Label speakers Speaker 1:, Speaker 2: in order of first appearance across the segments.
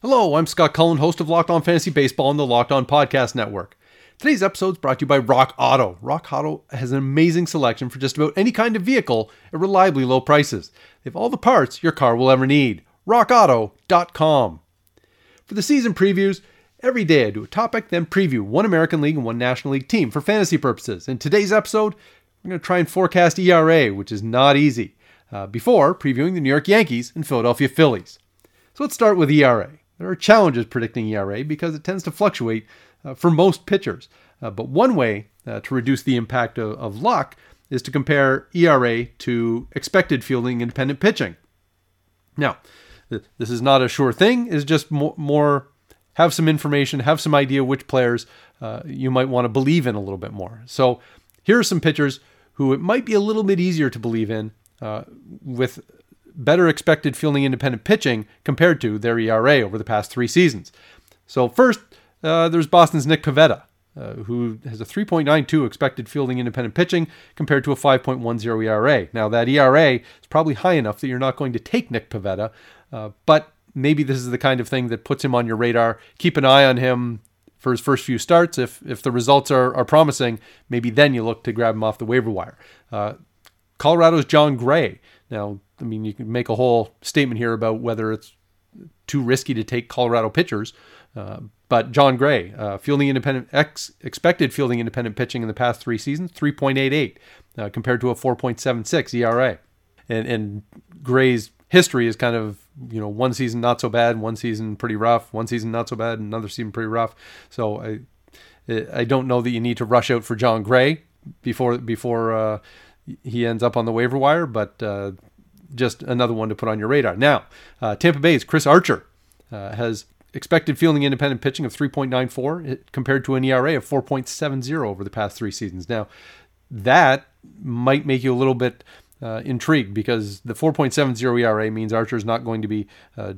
Speaker 1: Hello, I'm Scott Cullen, host of Locked On Fantasy Baseball on the Locked On Podcast Network. Today's episode is brought to you by Rock Auto. Rock Auto has an amazing selection for just about any kind of vehicle at reliably low prices. They have all the parts your car will ever need. RockAuto.com. For the season previews, every day I do a topic, then preview one American League and one National League team for fantasy purposes. In today's episode, we're going to try and forecast ERA, which is not easy, uh, before previewing the New York Yankees and Philadelphia Phillies. So let's start with ERA. There are challenges predicting ERA because it tends to fluctuate uh, for most pitchers. Uh, but one way uh, to reduce the impact of, of luck is to compare ERA to expected fielding independent pitching. Now, th- this is not a sure thing, it's just more, more have some information, have some idea which players uh, you might want to believe in a little bit more. So here are some pitchers who it might be a little bit easier to believe in uh, with better expected fielding independent pitching compared to their ERA over the past three seasons. So, first, uh, there's Boston's Nick Pivetta, uh, who has a 3.92 expected fielding independent pitching compared to a 5.10 ERA. Now, that ERA is probably high enough that you're not going to take Nick Pivetta, uh, but maybe this is the kind of thing that puts him on your radar. Keep an eye on him for his first few starts. If if the results are, are promising, maybe then you look to grab him off the waiver wire. Uh, Colorado's Jon Gray. Now, I mean, you can make a whole statement here about whether it's too risky to take Colorado pitchers. Uh, but Jon Gray, uh, fielding independent, ex, expected fielding independent pitching in the past three seasons, 3.88 uh, compared to a 4.76 ERA. And, and Gray's history is kind of, you know, one season not so bad, one season pretty rough, one season not so bad, another season pretty rough. So I, I don't know that you need to rush out for Jon Gray before before uh, he ends up on the waiver wire, but uh, just another one to put on your radar. Now, uh, Tampa Bay's Chris Archer uh, has expected fielding independent pitching of 3.94 compared to an ERA of 4.70 over the past three seasons. Now, that might make you a little bit uh, intrigued because the 4.70 ERA means Archer's not going to be uh,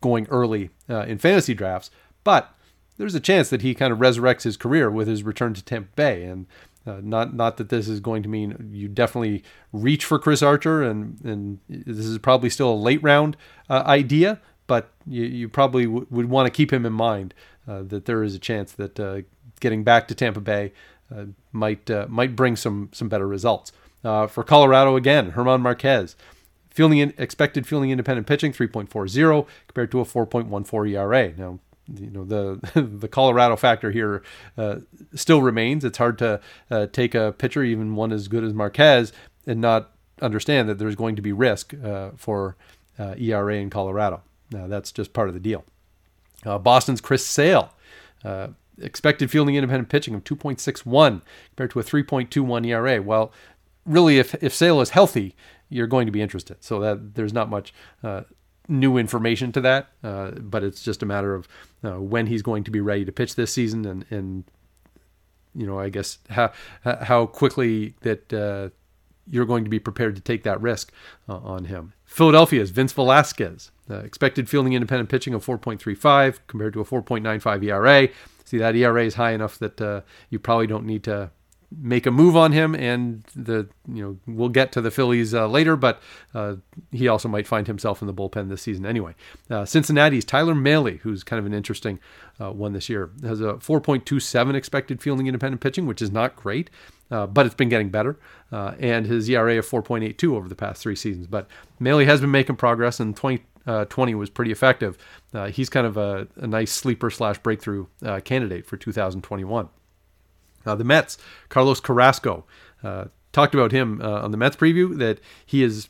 Speaker 1: going early uh, in fantasy drafts, but there's a chance that he kind of resurrects his career with his return to Tampa Bay. And uh, not not that this is going to mean you definitely reach for Chris Archer, and and this is probably still a late round uh, idea, but you, you probably w- would want to keep him in mind uh, that there is a chance that uh, getting back to Tampa Bay uh, might might bring some some better results. for Colorado again, German Marquez. Fielding in, expected fielding independent pitching 3.40 compared to a 4.14 ERA. Now you know the the Colorado factor here uh, still remains. It's hard to uh, take a pitcher, even one as good as Marquez, and not understand that there's going to be risk uh, for uh, ERA in Colorado. Now that's just part of the deal. Uh, Boston's Chris Sale. Uh, expected fielding independent pitching of 2.61 compared to a 3.21 ERA. Well, really, if if Sale is healthy, you're going to be interested. So that there's not much new information to that, uh, but it's just a matter of uh, when he's going to be ready to pitch this season, and and you know I guess how how quickly that uh, you're going to be prepared to take that risk uh, on him. Philadelphia's Vince Velasquez uh, expected fielding independent pitching of 4.35 compared to a 4.95 ERA. See that ERA is high enough that uh, you probably don't need to make a move on him, and the you know we'll get to the Phillies uh, later, but uh, he also might find himself in the bullpen this season anyway. Uh, Cincinnati's Tyler Mahle, who's kind of an interesting uh, one this year, has a 4.27 expected fielding independent pitching, which is not great. Uh, but it's been getting better, uh, and his ERA of 4.82 over the past three seasons. But Mahle has been making progress, and 2020 was pretty effective. he's kind of a, a nice sleeper slash breakthrough candidate for 2021. Uh, the Mets, Carlos Carrasco, uh, talked about him uh, on the Mets preview that he is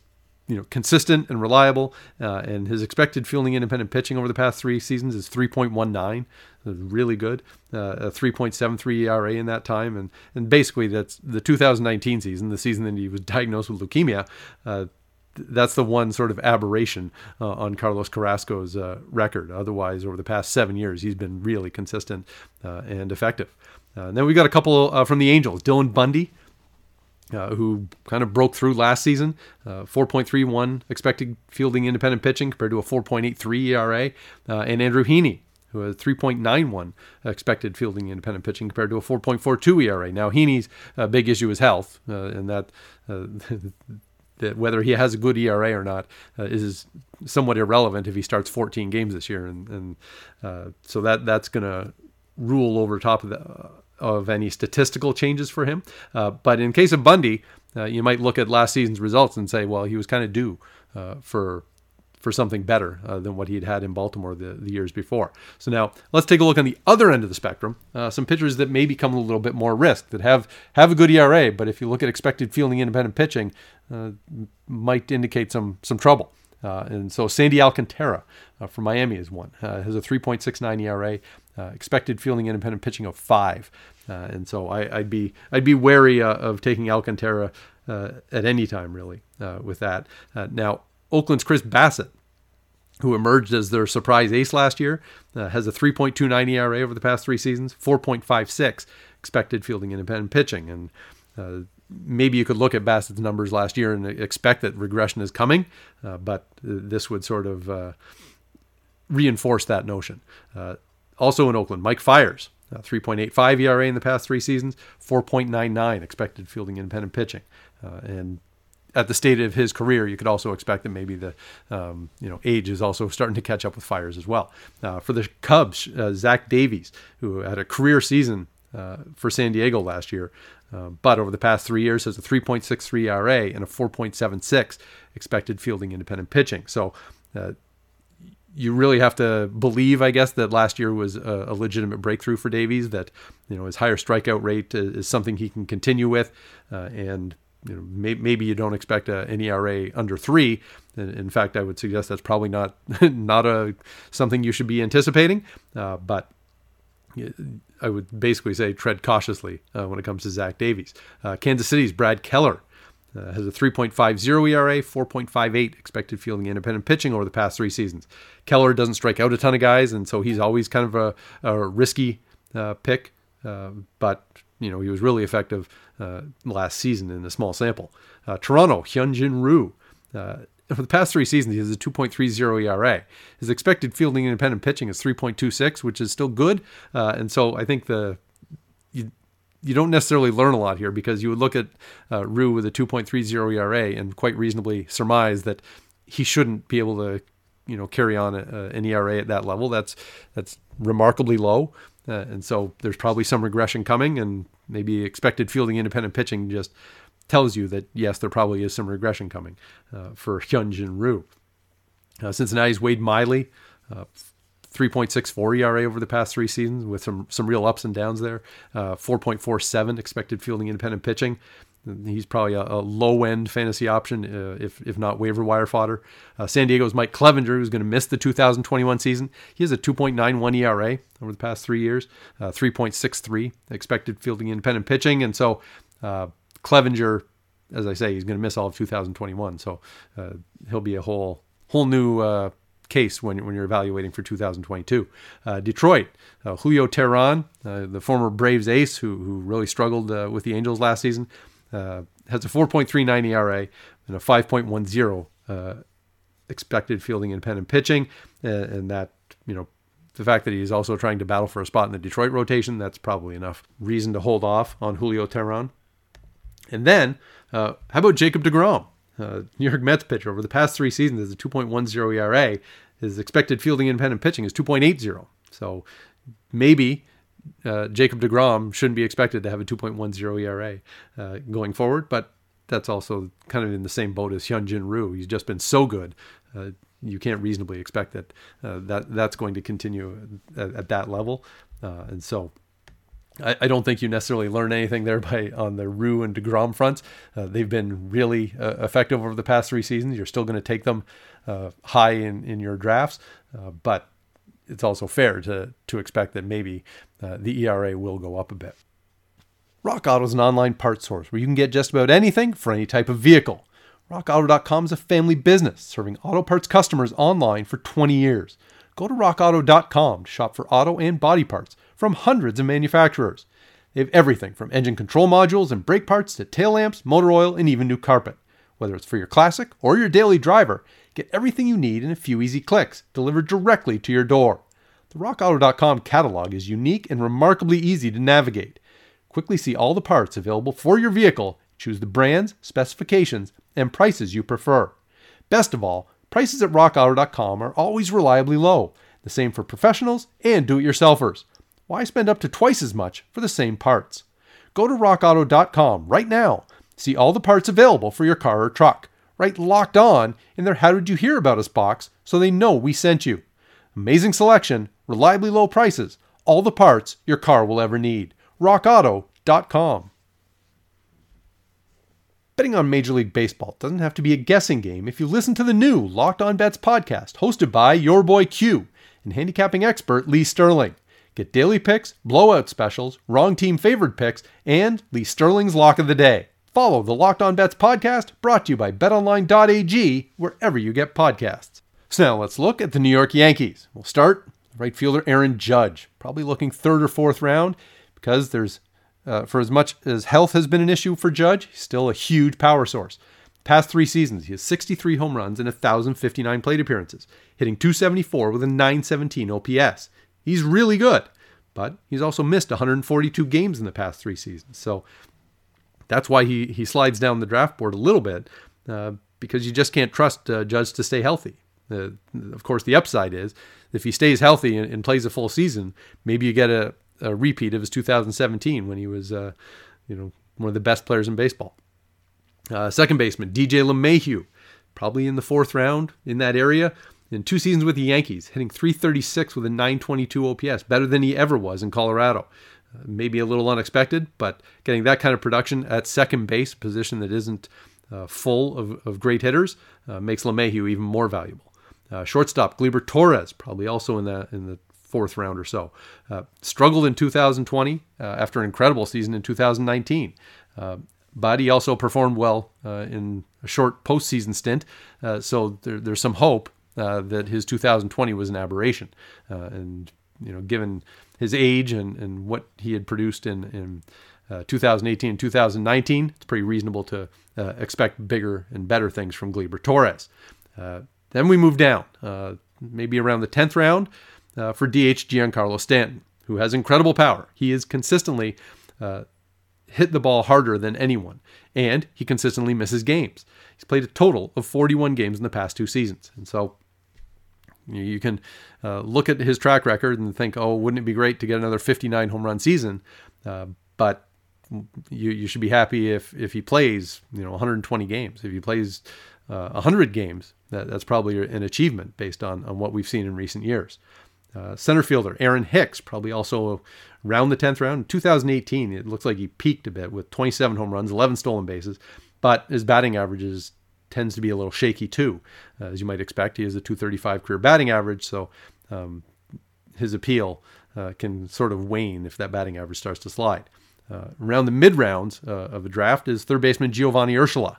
Speaker 1: you know consistent and reliable, uh, and his expected fielding independent pitching over the past three seasons is 3.19, really good, uh, a 3.73 ERA in that time, and and basically that's the 2019 season, the season that he was diagnosed with leukemia. Uh, that's the one sort of aberration uh, on Carlos Carrasco's uh, record. Otherwise, over the past seven years, he's been really consistent uh, and effective. Uh, and then we got a couple uh, from the Angels. Dylan Bundy, uh, who kind of broke through last season, 4.31 expected fielding independent pitching compared to a 4.83 ERA, and Andrew Heaney, who has 3.91 expected fielding independent pitching compared to a 4.42 ERA. Now Heaney's uh, big issue is health, uh, and that uh, that whether he has a good ERA or not uh, is somewhat irrelevant if he starts 14 games this year, and, and uh, so that that's going to rule over top of the, of any statistical changes for him. Uh, but in case of Bundy, uh, you might look at last season's results and say, well, he was kind of due uh, for for something better uh, than what he'd had in Baltimore the, the years before. So now let's take a look on the other end of the spectrum. Uh, some pitchers that may become a little bit more risk that have have a good ERA, but if you look at expected fielding independent pitching, might indicate some some trouble. Uh, and so Sandy Alcantara uh, from Miami is one. Uh, has a 3.69 ERA, uh, expected fielding independent pitching of five. Uh, and so I, would be I'd be wary uh, of taking Alcantara at any time really with that. now Oakland's Chris Bassitt. who emerged as their surprise ace last year, has a 3.29 ERA over the past three seasons, 4.56 expected fielding independent pitching, and maybe you could look at Bassitt's numbers last year and expect that regression is coming, uh, but this would sort of uh, reinforce that notion. Uh, also in Oakland, Mike Fiers, 3.85 ERA in the past three seasons, 4.99 expected fielding independent pitching, uh, and at the state of his career, you could also expect that maybe the um, you know age is also starting to catch up with Fiers as well. Uh, for the Cubs, uh, Zach Davies, who had a career season uh, for San Diego last year, uh, but over the past three years has a 3.63 ERA and a 4.76 expected fielding independent pitching. So uh, you really have to believe, I guess, that last year was a, a, legitimate breakthrough for Davies. That you know his higher strikeout rate is, is something he can continue with, uh, and you know may, maybe you don't expect a, an ERA under three. In fact, I would suggest that's probably not not a something you should be anticipating. Uh, but I would basically say tread cautiously uh, when it comes to Zach Davies. Uh, Kansas City's Brad Keller uh, has a 3.50 ERA, 4.58 expected fielding independent pitching over the past three seasons. Keller doesn't strike out a ton of guys, and so he's always kind of a, a risky uh, pick, uh, but you know he was really effective uh, last season in a small sample. Toronto, Hyunjin Ryu for the past three seasons, he has a 2.30 ERA. His expected fielding independent pitching is 3.26, which is still good. Uh, and so I think the you, you don't necessarily learn a lot here because you would look at uh, Ryu with a 2.30 ERA and quite reasonably surmise that he shouldn't be able to, you know, carry on a, a, an ERA at that level. That's that's remarkably low, uh, and so there's probably some regression coming, and maybe expected fielding independent pitching just tells you that yes, there probably is some regression coming uh, for Hyunjin Ryu. Uh, Cincinnati's Wade Miley, uh, 3.64 ERA over the past three seasons with some some real ups and downs there. Uh, 4.47 expected fielding independent pitching. He's probably a, a low end fantasy option, uh, if, if not waiver wire fodder. San Diego's Mike Clevinger, who's going to miss the 2021 season. He has a 2.91 ERA over the past three years, uh, 3.63 expected fielding independent pitching. And so uh, Clevinger, as I say, he's going to miss all of 2021, so uh, he'll be a whole whole new uh, case when when you're evaluating for 2022. Uh, Detroit, uh, Julio Teheran, uh, the former Braves ace who who really struggled uh, with the Angels last season, has a 4.39 ERA and a 5.10 expected fielding independent pitching, and that you know the fact that he's also trying to battle for a spot in the Detroit rotation, that's probably enough reason to hold off on Julio Teheran. And then, uh, how about Jacob DeGrom? Uh, New York Mets pitcher over the past three seasons is a 2.10 ERA. His expected fielding independent pitching is 2.80. So maybe uh, Jacob DeGrom shouldn't be expected to have a 2.10 ERA uh, going forward, but that's also kind of in the same boat as Hyunjin Ryu. He's just been so good. Uh, you can't reasonably expect that uh, that that's going to continue at, at that level. Uh, and so I, I, don't think you necessarily learn anything there by on the Ryu and Degrom fronts. Uh, they've been really uh, effective over the past three seasons. You're still going to take them uh, high in, in your drafts, uh, but it's also fair to to expect that maybe uh, the ERA will go up a bit. Rock Auto is an online parts source where you can get just about anything for any type of vehicle. RockAuto.com is a family business serving auto parts customers online for 20 years. Go to RockAuto.com to shop for auto and body parts from hundreds of manufacturers. They have everything from engine control modules and brake parts to tail lamps, motor oil, and even new carpet. Whether it's for your classic or your daily driver, get everything you need in a few easy clicks, delivered directly to your door. The RockAuto.com catalog is unique and remarkably easy to navigate. Quickly see all the parts available for your vehicle, choose the brands, specifications, and prices you prefer. Best of all, prices at RockAuto.com are always reliably low, the same for professionals and do it yourselfers. Why spend up to twice as much for the same parts? Go to rockauto.com right now. See all the parts available for your car or truck. Write locked on in their How Did You Hear About Us box so they know we sent you. Amazing selection, reliably low prices, all the parts your car will ever need. RockAuto.com. Betting on Major League Baseball doesn't have to be a guessing game if you listen to the new Locked On Bets podcast hosted by your boy Q and handicapping expert Lee Sterling. Get daily picks, blowout specials, wrong team favored picks, and Lee Sterling's lock of the day. Follow the Locked On Bets podcast brought to you by betonline.ag wherever you get podcasts. So now let's look at the New York Yankees. We'll start right fielder Aaron Judge, probably looking third or fourth round because there's uh, for as much as health has been an issue for Judge, he's still a huge power source. Past three seasons, he has 63 home runs and 1,059 plate appearances, hitting 274 with a 917 OPS. He's really good, but he's also missed 142 games in the past three seasons. So that's why he, he slides down the draft board a little bit uh, because you just can't trust uh, Judge to stay healthy. Uh, of course, the upside is if he stays healthy and, and, plays a full season, maybe you get a, a repeat of his 2017 when he was, uh, you know, one of the best players in baseball. Uh, second baseman DJ LeMahieu, probably in the fourth round in that area in two seasons with the Yankees, hitting 336 with a 922 OPS, better than he ever was in Colorado. Uh, maybe a little unexpected, but getting that kind of production at second base, position that isn't uh, full of, of, great hitters, uh, makes LeMahieu even more valuable. Uh, shortstop Gleyber Torres, probably also in the in the fourth round or so, uh, struggled in 2020 uh, after an incredible season in 2019 but he also performed well in a short postseason stint. So there, there's some hope that his 2020 was an aberration. Uh, and you know, given his age and, and what he had produced in in uh, 2018 and 2019, it's pretty reasonable to uh, expect bigger and better things from Gleyber Torres. Uh, then we move down, uh, maybe around the 10th round, for DH Giancarlo Stanton, who has incredible power. He is consistently hit the ball harder than anyone, and he consistently misses games. He's played a total of 41 games in the past two seasons, and so you can uh, look at his track record and think, oh, wouldn't it be great to get another 59 home run season? Uh, but you, you should be happy if, if he plays, you know, 120 games. If he plays uh, 100 games, that, that's probably an achievement based on, on what we've seen in recent years. Uh, center fielder Aaron Hicks, probably also around the 10th round. In 2018, it looks like he peaked a bit with 27 home runs, 11 stolen bases, but his batting average is tends to be a little shaky too, uh, as you might expect. He has a 235 career batting average, so um, his appeal uh, can sort of wane if that batting average starts to slide. Uh, around the mid rounds uh, of a draft is third baseman Giovanni Urshela.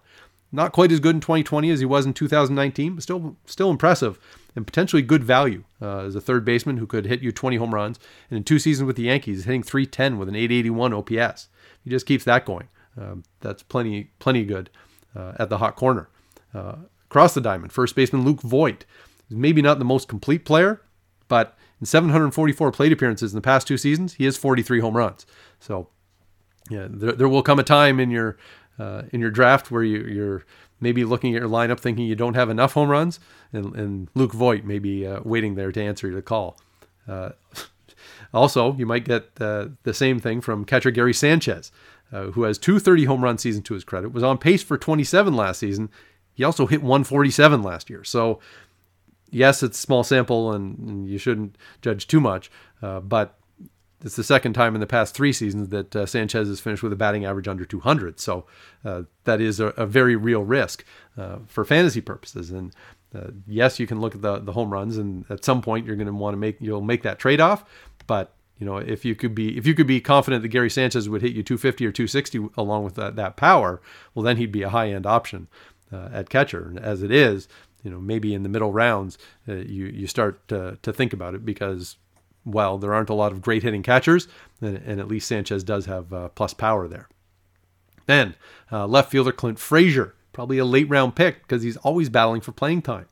Speaker 1: Not quite as good in 2020 as he was in 2019, but still still impressive and potentially good value uh, as a third baseman who could hit you 20 home runs. And in two seasons with the Yankees, hitting 310 with an 881 OPS. He just keeps that going. Um, that's plenty plenty good uh, at the hot corner. Uh, across the diamond, first baseman Luke Voit is maybe not the most complete player, but in 744 plate appearances in the past two seasons, he has 43 home runs. So, yeah, there, there will come a time in your uh, in your draft where you, you're maybe looking at your lineup thinking you don't have enough home runs, and, and Luke Voit may be uh, waiting there to answer your call. Uh, also, you might get uh, the same thing from catcher Gary Sanchez, uh, who has two 30 home run seasons to his credit, was on pace for 27 last season, he also hit 147 last year. So, yes, it's small sample and, and you shouldn't judge too much, uh, but it's the second time in the past three seasons that uh, Sanchez has finished with a batting average under 200. So uh, that is a, a, very real risk uh, for fantasy purposes. And uh, yes, you can look at the the home runs, and at some point you're going to want to make you'll make that trade off. But you know if you could be if you could be confident that Gary Sanchez would hit you 250 or 260 along with that, that power, well then he'd be a high end option. Uh, at catcher. As it is, you know, maybe in the middle rounds, uh, you you start to, to think about it because, well, there aren't a lot of great hitting catchers, and, and at least Sanchez does have uh, plus power there. Then uh, left fielder Clint Frazier, probably a late round pick because he's always battling for playing time.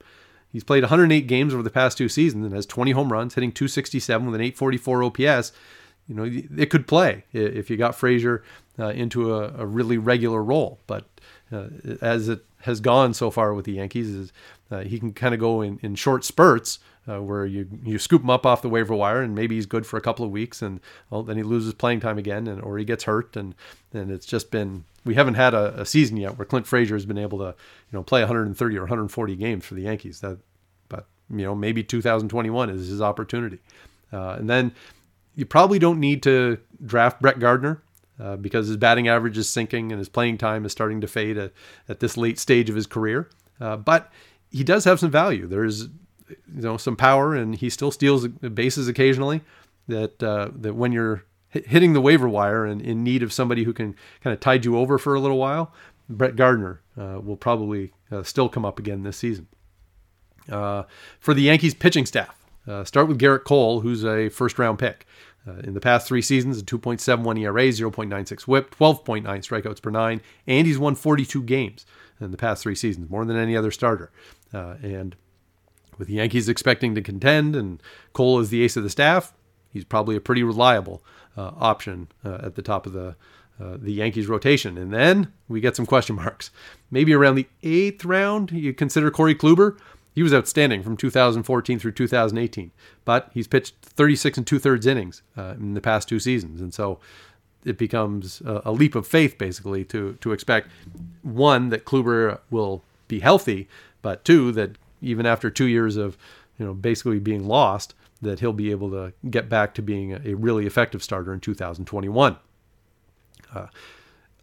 Speaker 1: He's played 108 games over the past two seasons and has 20 home runs, hitting 267 with an 844 OPS. You know, it could play if you got Frazier uh, into a, a, really regular role. But uh, as it has gone so far with the Yankees, is uh, he can kind of go in, in short spurts uh, where you you scoop him up off the waiver wire and maybe he's good for a couple of weeks and well, then he loses playing time again and or he gets hurt and and it's just been we haven't had a, a, season yet where Clint Frazier has been able to you know play 130 or 140 games for the Yankees. That but you know maybe 2021 is his opportunity. Uh, and then you probably don't need to draft Brett Gardner uh, because his batting average is sinking and his playing time is starting to fade at, at this late stage of his career uh, but he does have some value there's you know some power, and he still steals bases occasionally. That uh, that when you're hitting the waiver wire and in need of somebody who can kind of tide you over for a little while, Brett Gardner uh, will probably uh, still come up again this season. For the Yankees pitching staff, start with Gerrit Cole, who's a first round pick. Uh, in the past three seasons, a 2.71 ERA, 0.96 WHIP, 12.9 strikeouts per nine, and he's won 42 games in the past three seasons, more than any other starter. and with the Yankees expecting to contend and Cole is the ace of the staff, he's probably a pretty reliable uh, option uh, at the top of the uh, the Yankees rotation. And then we get some question marks. Maybe around the eighth round, you consider Corey Kluber. He was outstanding from 2014 through 2018, but he's pitched 36 and two thirds innings uh, in the past two seasons, and so it becomes a, a leap of faith basically to to expect one that Kluber will be healthy, but two that even after two years of you know basically being lost, that he'll be able to get back to being a, really effective starter in 2021. Uh,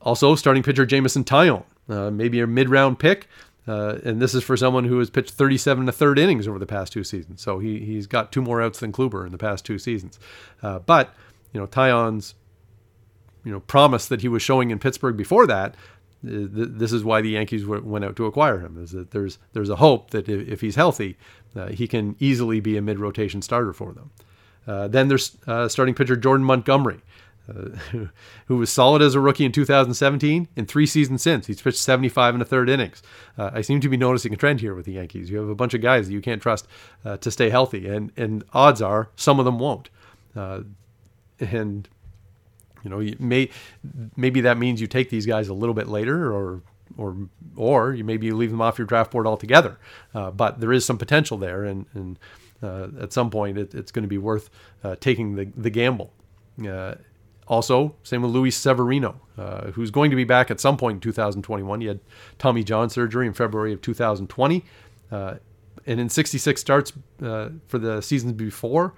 Speaker 1: also, starting pitcher Jameson Taillon, uh, maybe a mid-round pick, uh, and this is for someone who has pitched 37 and a third innings over the past two seasons. So he he's got two more outs than Kluber in the past two seasons. Uh, but you know Taillon's you know promise that he was showing in Pittsburgh before that this is why the Yankees went out to acquire him. Is that there's there's a hope that if he's healthy, uh, he can easily be a mid rotation starter for them. Uh, then there's uh, starting pitcher Jordan Montgomery, uh, who was solid as a rookie in 2017. In three seasons since, he's pitched 75 and a third innings. Uh, I seem to be noticing a trend here with the Yankees. You have a bunch of guys that you can't trust uh, to stay healthy, and and odds are some of them won't. and you know, you may maybe that means you take these guys a little bit later, or or or you maybe you leave them off your draft board altogether. Uh, but there is some potential there, and and uh, at some point it, it's going to be worth uh, taking the the gamble. Uh, also, same with Luis Severino, uh, who's going to be back at some point in 2021. He had Tommy John surgery in February of 2020, uh, and in 66 starts for the seasons before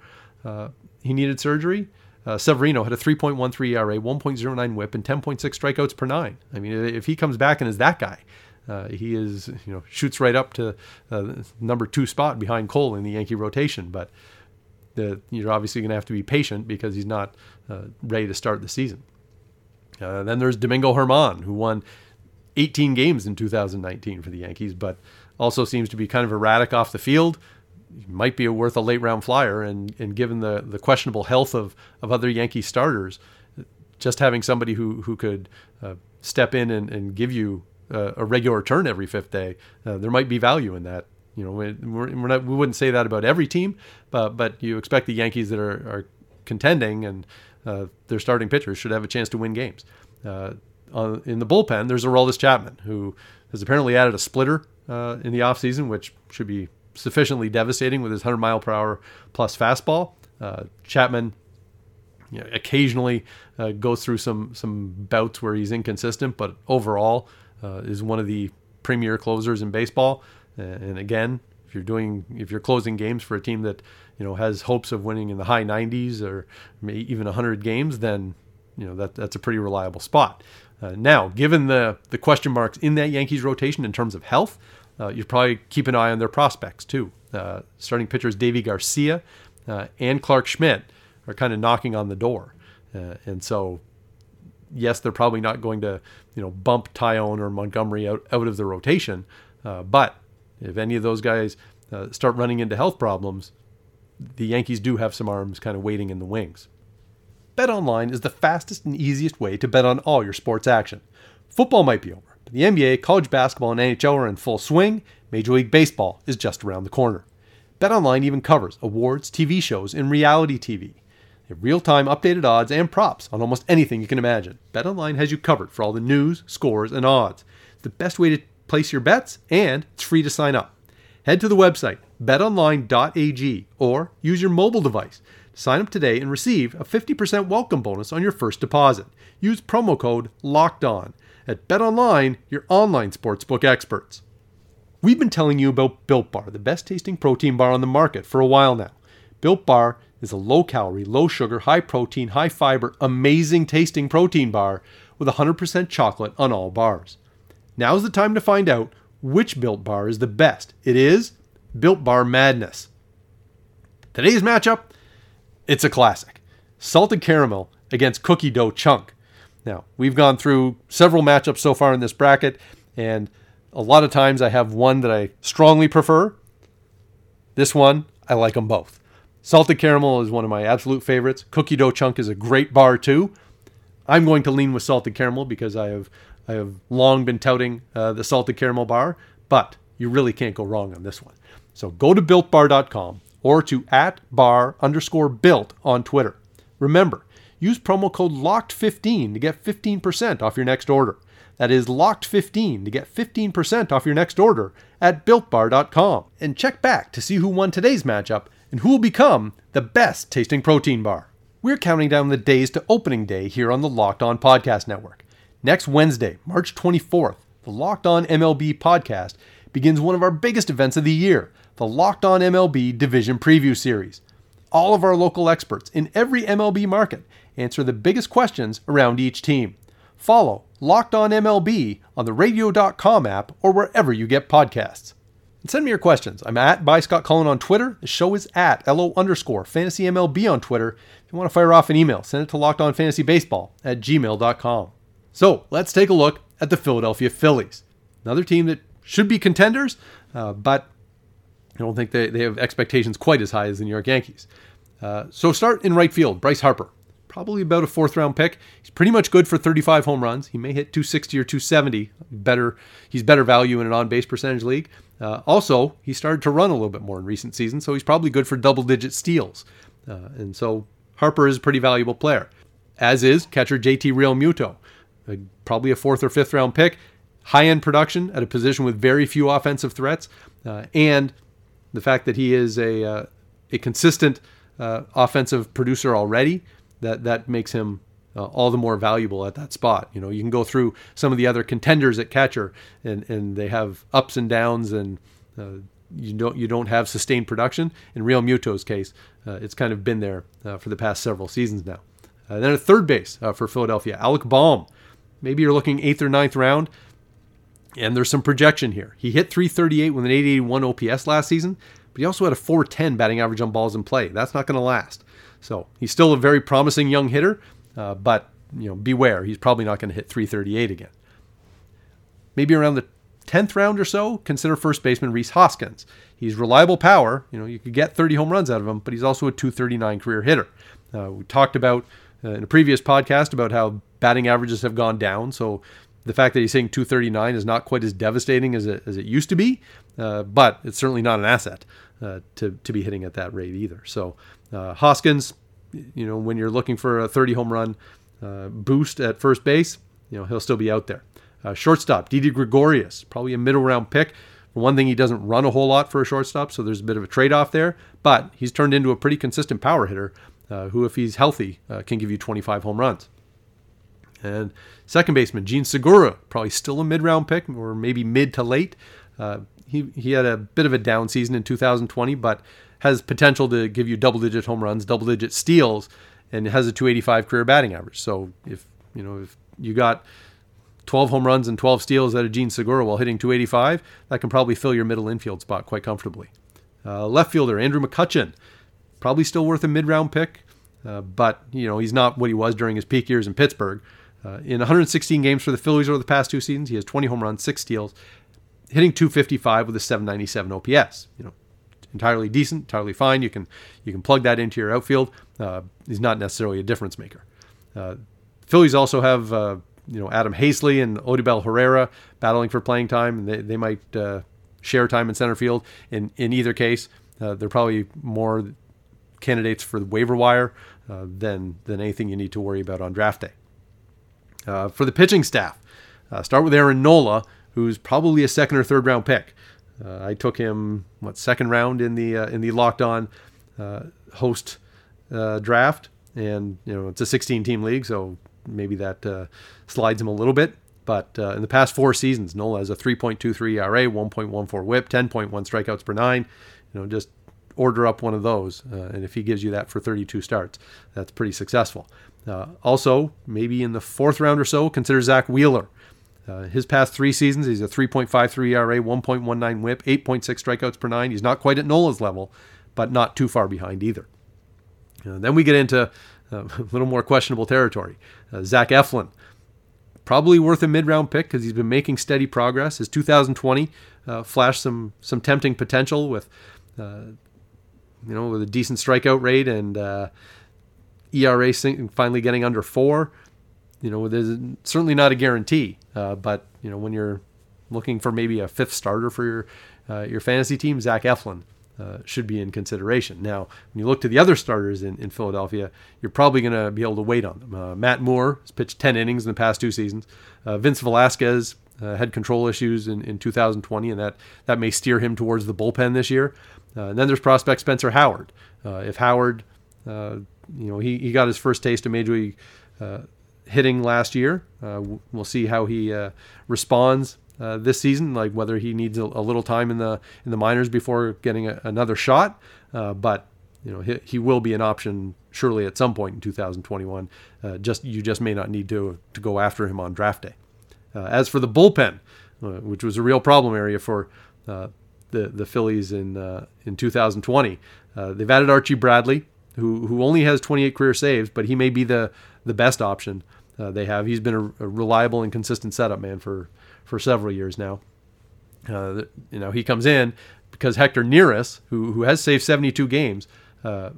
Speaker 1: he needed surgery. Uh, Severino had a 3.13 ERA, 1.09 WHIP, and 10.6 strikeouts per nine. I mean, if he comes back and is that guy, uh, he is you know shoots right up to uh, number two spot behind Cole in the Yankee rotation. But the, you're obviously going to have to be patient because he's not uh, ready to start the season. Uh, then there's Domingo German, who won 18 games in 2019 for the Yankees, but also seems to be kind of erratic off the field might be worth a late round flyer. And, and given the, the questionable health of, of other Yankee starters, just having somebody who, who could uh, step in and, and give you a regular turn every fifth day, uh, there might be value in that. You know, we're, we're not, we wouldn't say that about every team, but but you expect the Yankees that are, are contending and uh, their starting pitchers should have a chance to win games. Uh, in the bullpen, there's Aroldis Chapman, who has apparently added a splitter uh, in the offseason, which should be sufficiently devastating with his 100 mile per hour plus fastball. Uh, Chapman you know, occasionally uh, goes through some some bouts where he's inconsistent, but overall uh, is one of the premier closers in baseball. And again, if you're doing if you're closing games for a team that you know has hopes of winning in the high 90s or even 100 games, then you know that that's a pretty reliable spot. Uh, now, given the the question marks in that Yankees rotation in terms of health, uh, you probably keep an eye on their prospects too. Uh, starting pitchers Deivi Garcia uh, and Clarke Schmidt are kind of knocking on the door, uh, and so yes, they're probably not going to, you know, bump Taillon or Montgomery out, out of the rotation. Uh, but if any of those guys uh, start running into health problems, the Yankees do have some arms kind of waiting in the wings. Bet online is the fastest and easiest way to bet on all your sports action. Football might be over, but the NBA, college basketball, and NHL are in full swing. Major League Baseball is just around the corner. BetOnline even covers awards, TV shows, and reality TV. They have real-time updated odds and props on almost anything you can imagine. BetOnline has you covered for all the news, scores, and odds. It's the best way to place your bets, and it's free to sign up. Head to the website betonline.ag or use your mobile device. Sign up today and receive a 50% welcome bonus on your first deposit. Use promo code LOCKED ON at BetOnline, your online sportsbook experts. We've been telling you about Built Bar, the best tasting protein bar on the market for a while now. Built Bar is a low calorie, low sugar, high protein, high fiber, amazing tasting protein bar with 100% chocolate on all bars. Now's the time to find out which Built Bar is the best. It is Built Bar Madness. Today's matchup, it's a classic. Salted caramel against cookie dough chunk. Now, we've gone through several matchups so far in this bracket, and a lot of times I have one that I strongly prefer. This one, I like them both. Salted caramel is one of my absolute favorites. Cookie dough chunk is a great bar too. I'm going to lean with salted caramel because I have I have long been touting uh, the salted caramel bar, but you really can't go wrong on this one. So go to builtbar.com or to at bar underscore built on Twitter. Remember, use promo code LOCKED15 to get 15% off your next order. That is locked 15 to get 15% off your next order at builtbar.com. And check back to see who won today's matchup and who will become the best tasting protein bar. We're counting down the days to opening day here on the Locked On Podcast Network. Next Wednesday, March 24th, the Locked On MLB podcast begins one of our biggest events of the year, the Locked On MLB Division Preview Series. All of our local experts in every MLB market answer the biggest questions around each team. Follow Locked On MLB on the radio.com app or wherever you get podcasts. And send me your questions. I'm at by Scott Cullen on Twitter. The show is at LO underscore fantasy MLB on Twitter. If you want to fire off an email, send it to Locked On Fantasy Baseball at gmail.com. So let's take a look at the Philadelphia Phillies. Another team that should be contenders, uh, but I don't think they, they have expectations quite as high as the New York Yankees. Uh, so start in right field, Bryce Harper probably about a fourth round pick. He's pretty much good for 35 home runs. He may hit 260 or 270. Better, he's better value in an on base percentage league. Uh, also, he started to run a little bit more in recent seasons, so he's probably good for double digit steals. Uh, and so Harper is a pretty valuable player, as is catcher JT Realmuto, uh, probably a fourth or fifth round pick. High end production at a position with very few offensive threats, uh, and the fact that he is a uh, a consistent uh, offensive producer already that that makes him uh, all the more valuable at that spot. You know, you can go through some of the other contenders at catcher, and and they have ups and downs, and uh, you don't you don't have sustained production. In Realmuto's case, uh, it's kind of been there uh, for the past several seasons now. Uh, then at third base for Philadelphia, Alec Bohm. Maybe you're looking eighth or ninth round, and there's some projection here. He hit 338 with an 881 OPS last season, but he also had a 410 batting average on balls in play. That's not going to last. So he's still a very promising young hitter, uh, but you know, beware, he's probably not going to hit 338 again. Maybe around the 10th round or so, consider first baseman Rhys Hoskins. He's reliable power. You know, you could get 30 home runs out of him, but he's also a 239 career hitter. Uh, we talked about uh, in a previous podcast about how batting averages have gone down. So the fact that he's hitting 239 is not quite as devastating as it, as it used to be, uh, but it's certainly not an asset uh, to, to be hitting at that rate either. So uh, Hoskins, you know, when you're looking for a 30 home run uh, boost at first base, you know, he'll still be out there. Uh, shortstop, Didi Gregorius, probably a middle round pick. For one thing, he doesn't run a whole lot for a shortstop, so there's a bit of a trade off there, but he's turned into a pretty consistent power hitter uh, who, if he's healthy, can give you 25 home runs. And second baseman, Jean Segura, probably still a mid round pick or maybe mid to late. Uh, he, he had a bit of a down season in 2020, but has potential to give you double digit home runs, double digit steals, and has a 285 career batting average. So if you know if you got 12 home runs and 12 steals out of Jean Segura while hitting 285, that can probably fill your middle infield spot quite comfortably. Uh, left fielder Andrew McCutchen, probably still worth a mid round pick, uh, but you know he's not what he was during his peak years in Pittsburgh. Uh, in 116 games for the Phillies over the past two seasons, he has 20 home runs, six steals, hitting 255 with a 797 OPS. You know, entirely decent, entirely fine. You can you can plug that into your outfield. Uh, he's not necessarily a difference maker. Uh, Phillies also have uh, you know Adam Haseley and Odubel Herrera battling for playing time, and they, they might uh, share time in center field. In in either case, uh, they're probably more candidates for the waiver wire uh, than than anything you need to worry about on draft day. Uh, for the pitching staff, uh, start with Aaron Nola, who's probably a second or third round pick. Uh, I took him what second round in the in the locked on host draft, and you know it's a 16 team league, so maybe that uh, slides him a little bit. But uh, in the past four seasons, Nola has a 3.23 ERA, 1.14 WHIP, 10.1 strikeouts per nine. You know, just order up one of those, uh, and if he gives you that for 32 starts, that's pretty successful. Uh, also, maybe in the fourth round or so, consider Zack Wheeler. Uh, his past three seasons, he's a 3.53 ERA, 1.19 WHIP, 8.6 strikeouts per nine. He's not quite at Nola's level, but not too far behind either. Uh, then we get into uh, a little more questionable territory. Uh, Zach Eflin, probably worth a mid-round pick because he's been making steady progress. His 2020 uh, flashed some some tempting potential with, you know, with a decent strikeout rate and ERA finally getting under four. You know, there's certainly not a guarantee, uh, but you know when you're looking for maybe a fifth starter for your uh, your fantasy team, Zach Eflin uh, should be in consideration. Now, when you look to the other starters in, in Philadelphia, you're probably going to be able to wait on them. Uh, Matt Moore has pitched 10 innings in the past two seasons. Uh, Vince Velasquez uh, had control issues in, in 2020, and that, that may steer him towards the bullpen this year. And then there's prospect Spencer Howard. if Howard, you know, he, he got his first taste of major league hitting last year. Uh, we'll see how he uh, responds uh, this season, like whether he needs a, a, little time in the in the minors before getting a, another shot. Uh, but you know he, he will be an option surely at some point in 2021. Uh, just you just may not need to to go after him on draft day. Uh, as for the bullpen, uh, which was a real problem area for the the Phillies in in 2020, they've added Archie Bradley, who who only has 28 career saves, but he may be the the best option. they have. He's been a, a reliable and consistent setup man for for several years now. Uh, you know, he comes in because Hector Neris, who who has saved 72 games, uh,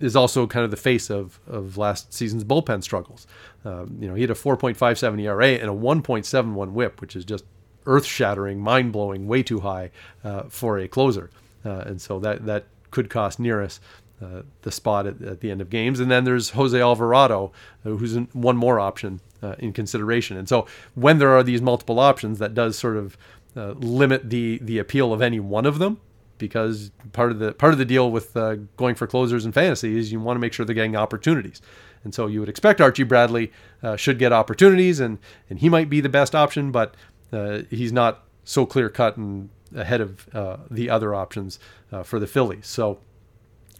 Speaker 1: is also kind of the face of of last season's bullpen struggles. Uh, you know, he had a 4.57 ERA and a 1.71 WHIP, which is just earth-shattering, mind-blowing, way too high uh, for a closer. Uh, and so that that could cost Neris uh, the spot at, at, the end of games. And then there's Jose Alvarado, uh, who's one more option uh, in consideration. And so when there are these multiple options, that does sort of uh, limit the the appeal of any one of them. Because part of the part of the deal with uh, going for closers in fantasy is you want to make sure they're getting opportunities, and so you would expect Archie Bradley should get opportunities, and and he might be the best option, but he's not so clear cut and ahead of the other options for the Phillies. So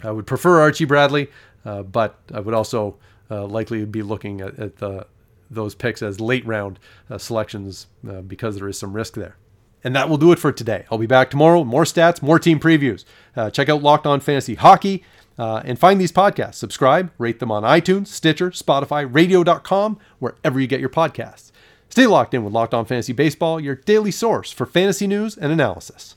Speaker 1: I would prefer Archie Bradley, uh, but I would also uh, likely be looking at, at the, those picks as late round uh, selections uh, because there is some risk there. And that will do it for today. I'll be back tomorrow more stats, more team previews. Uh, check out Locked On Fantasy Hockey uh, and find these podcasts. Subscribe, rate them on iTunes, Stitcher, Spotify, radio.com, wherever you get your podcasts. Stay locked in with Locked On Fantasy Baseball, your daily source for fantasy news and analysis.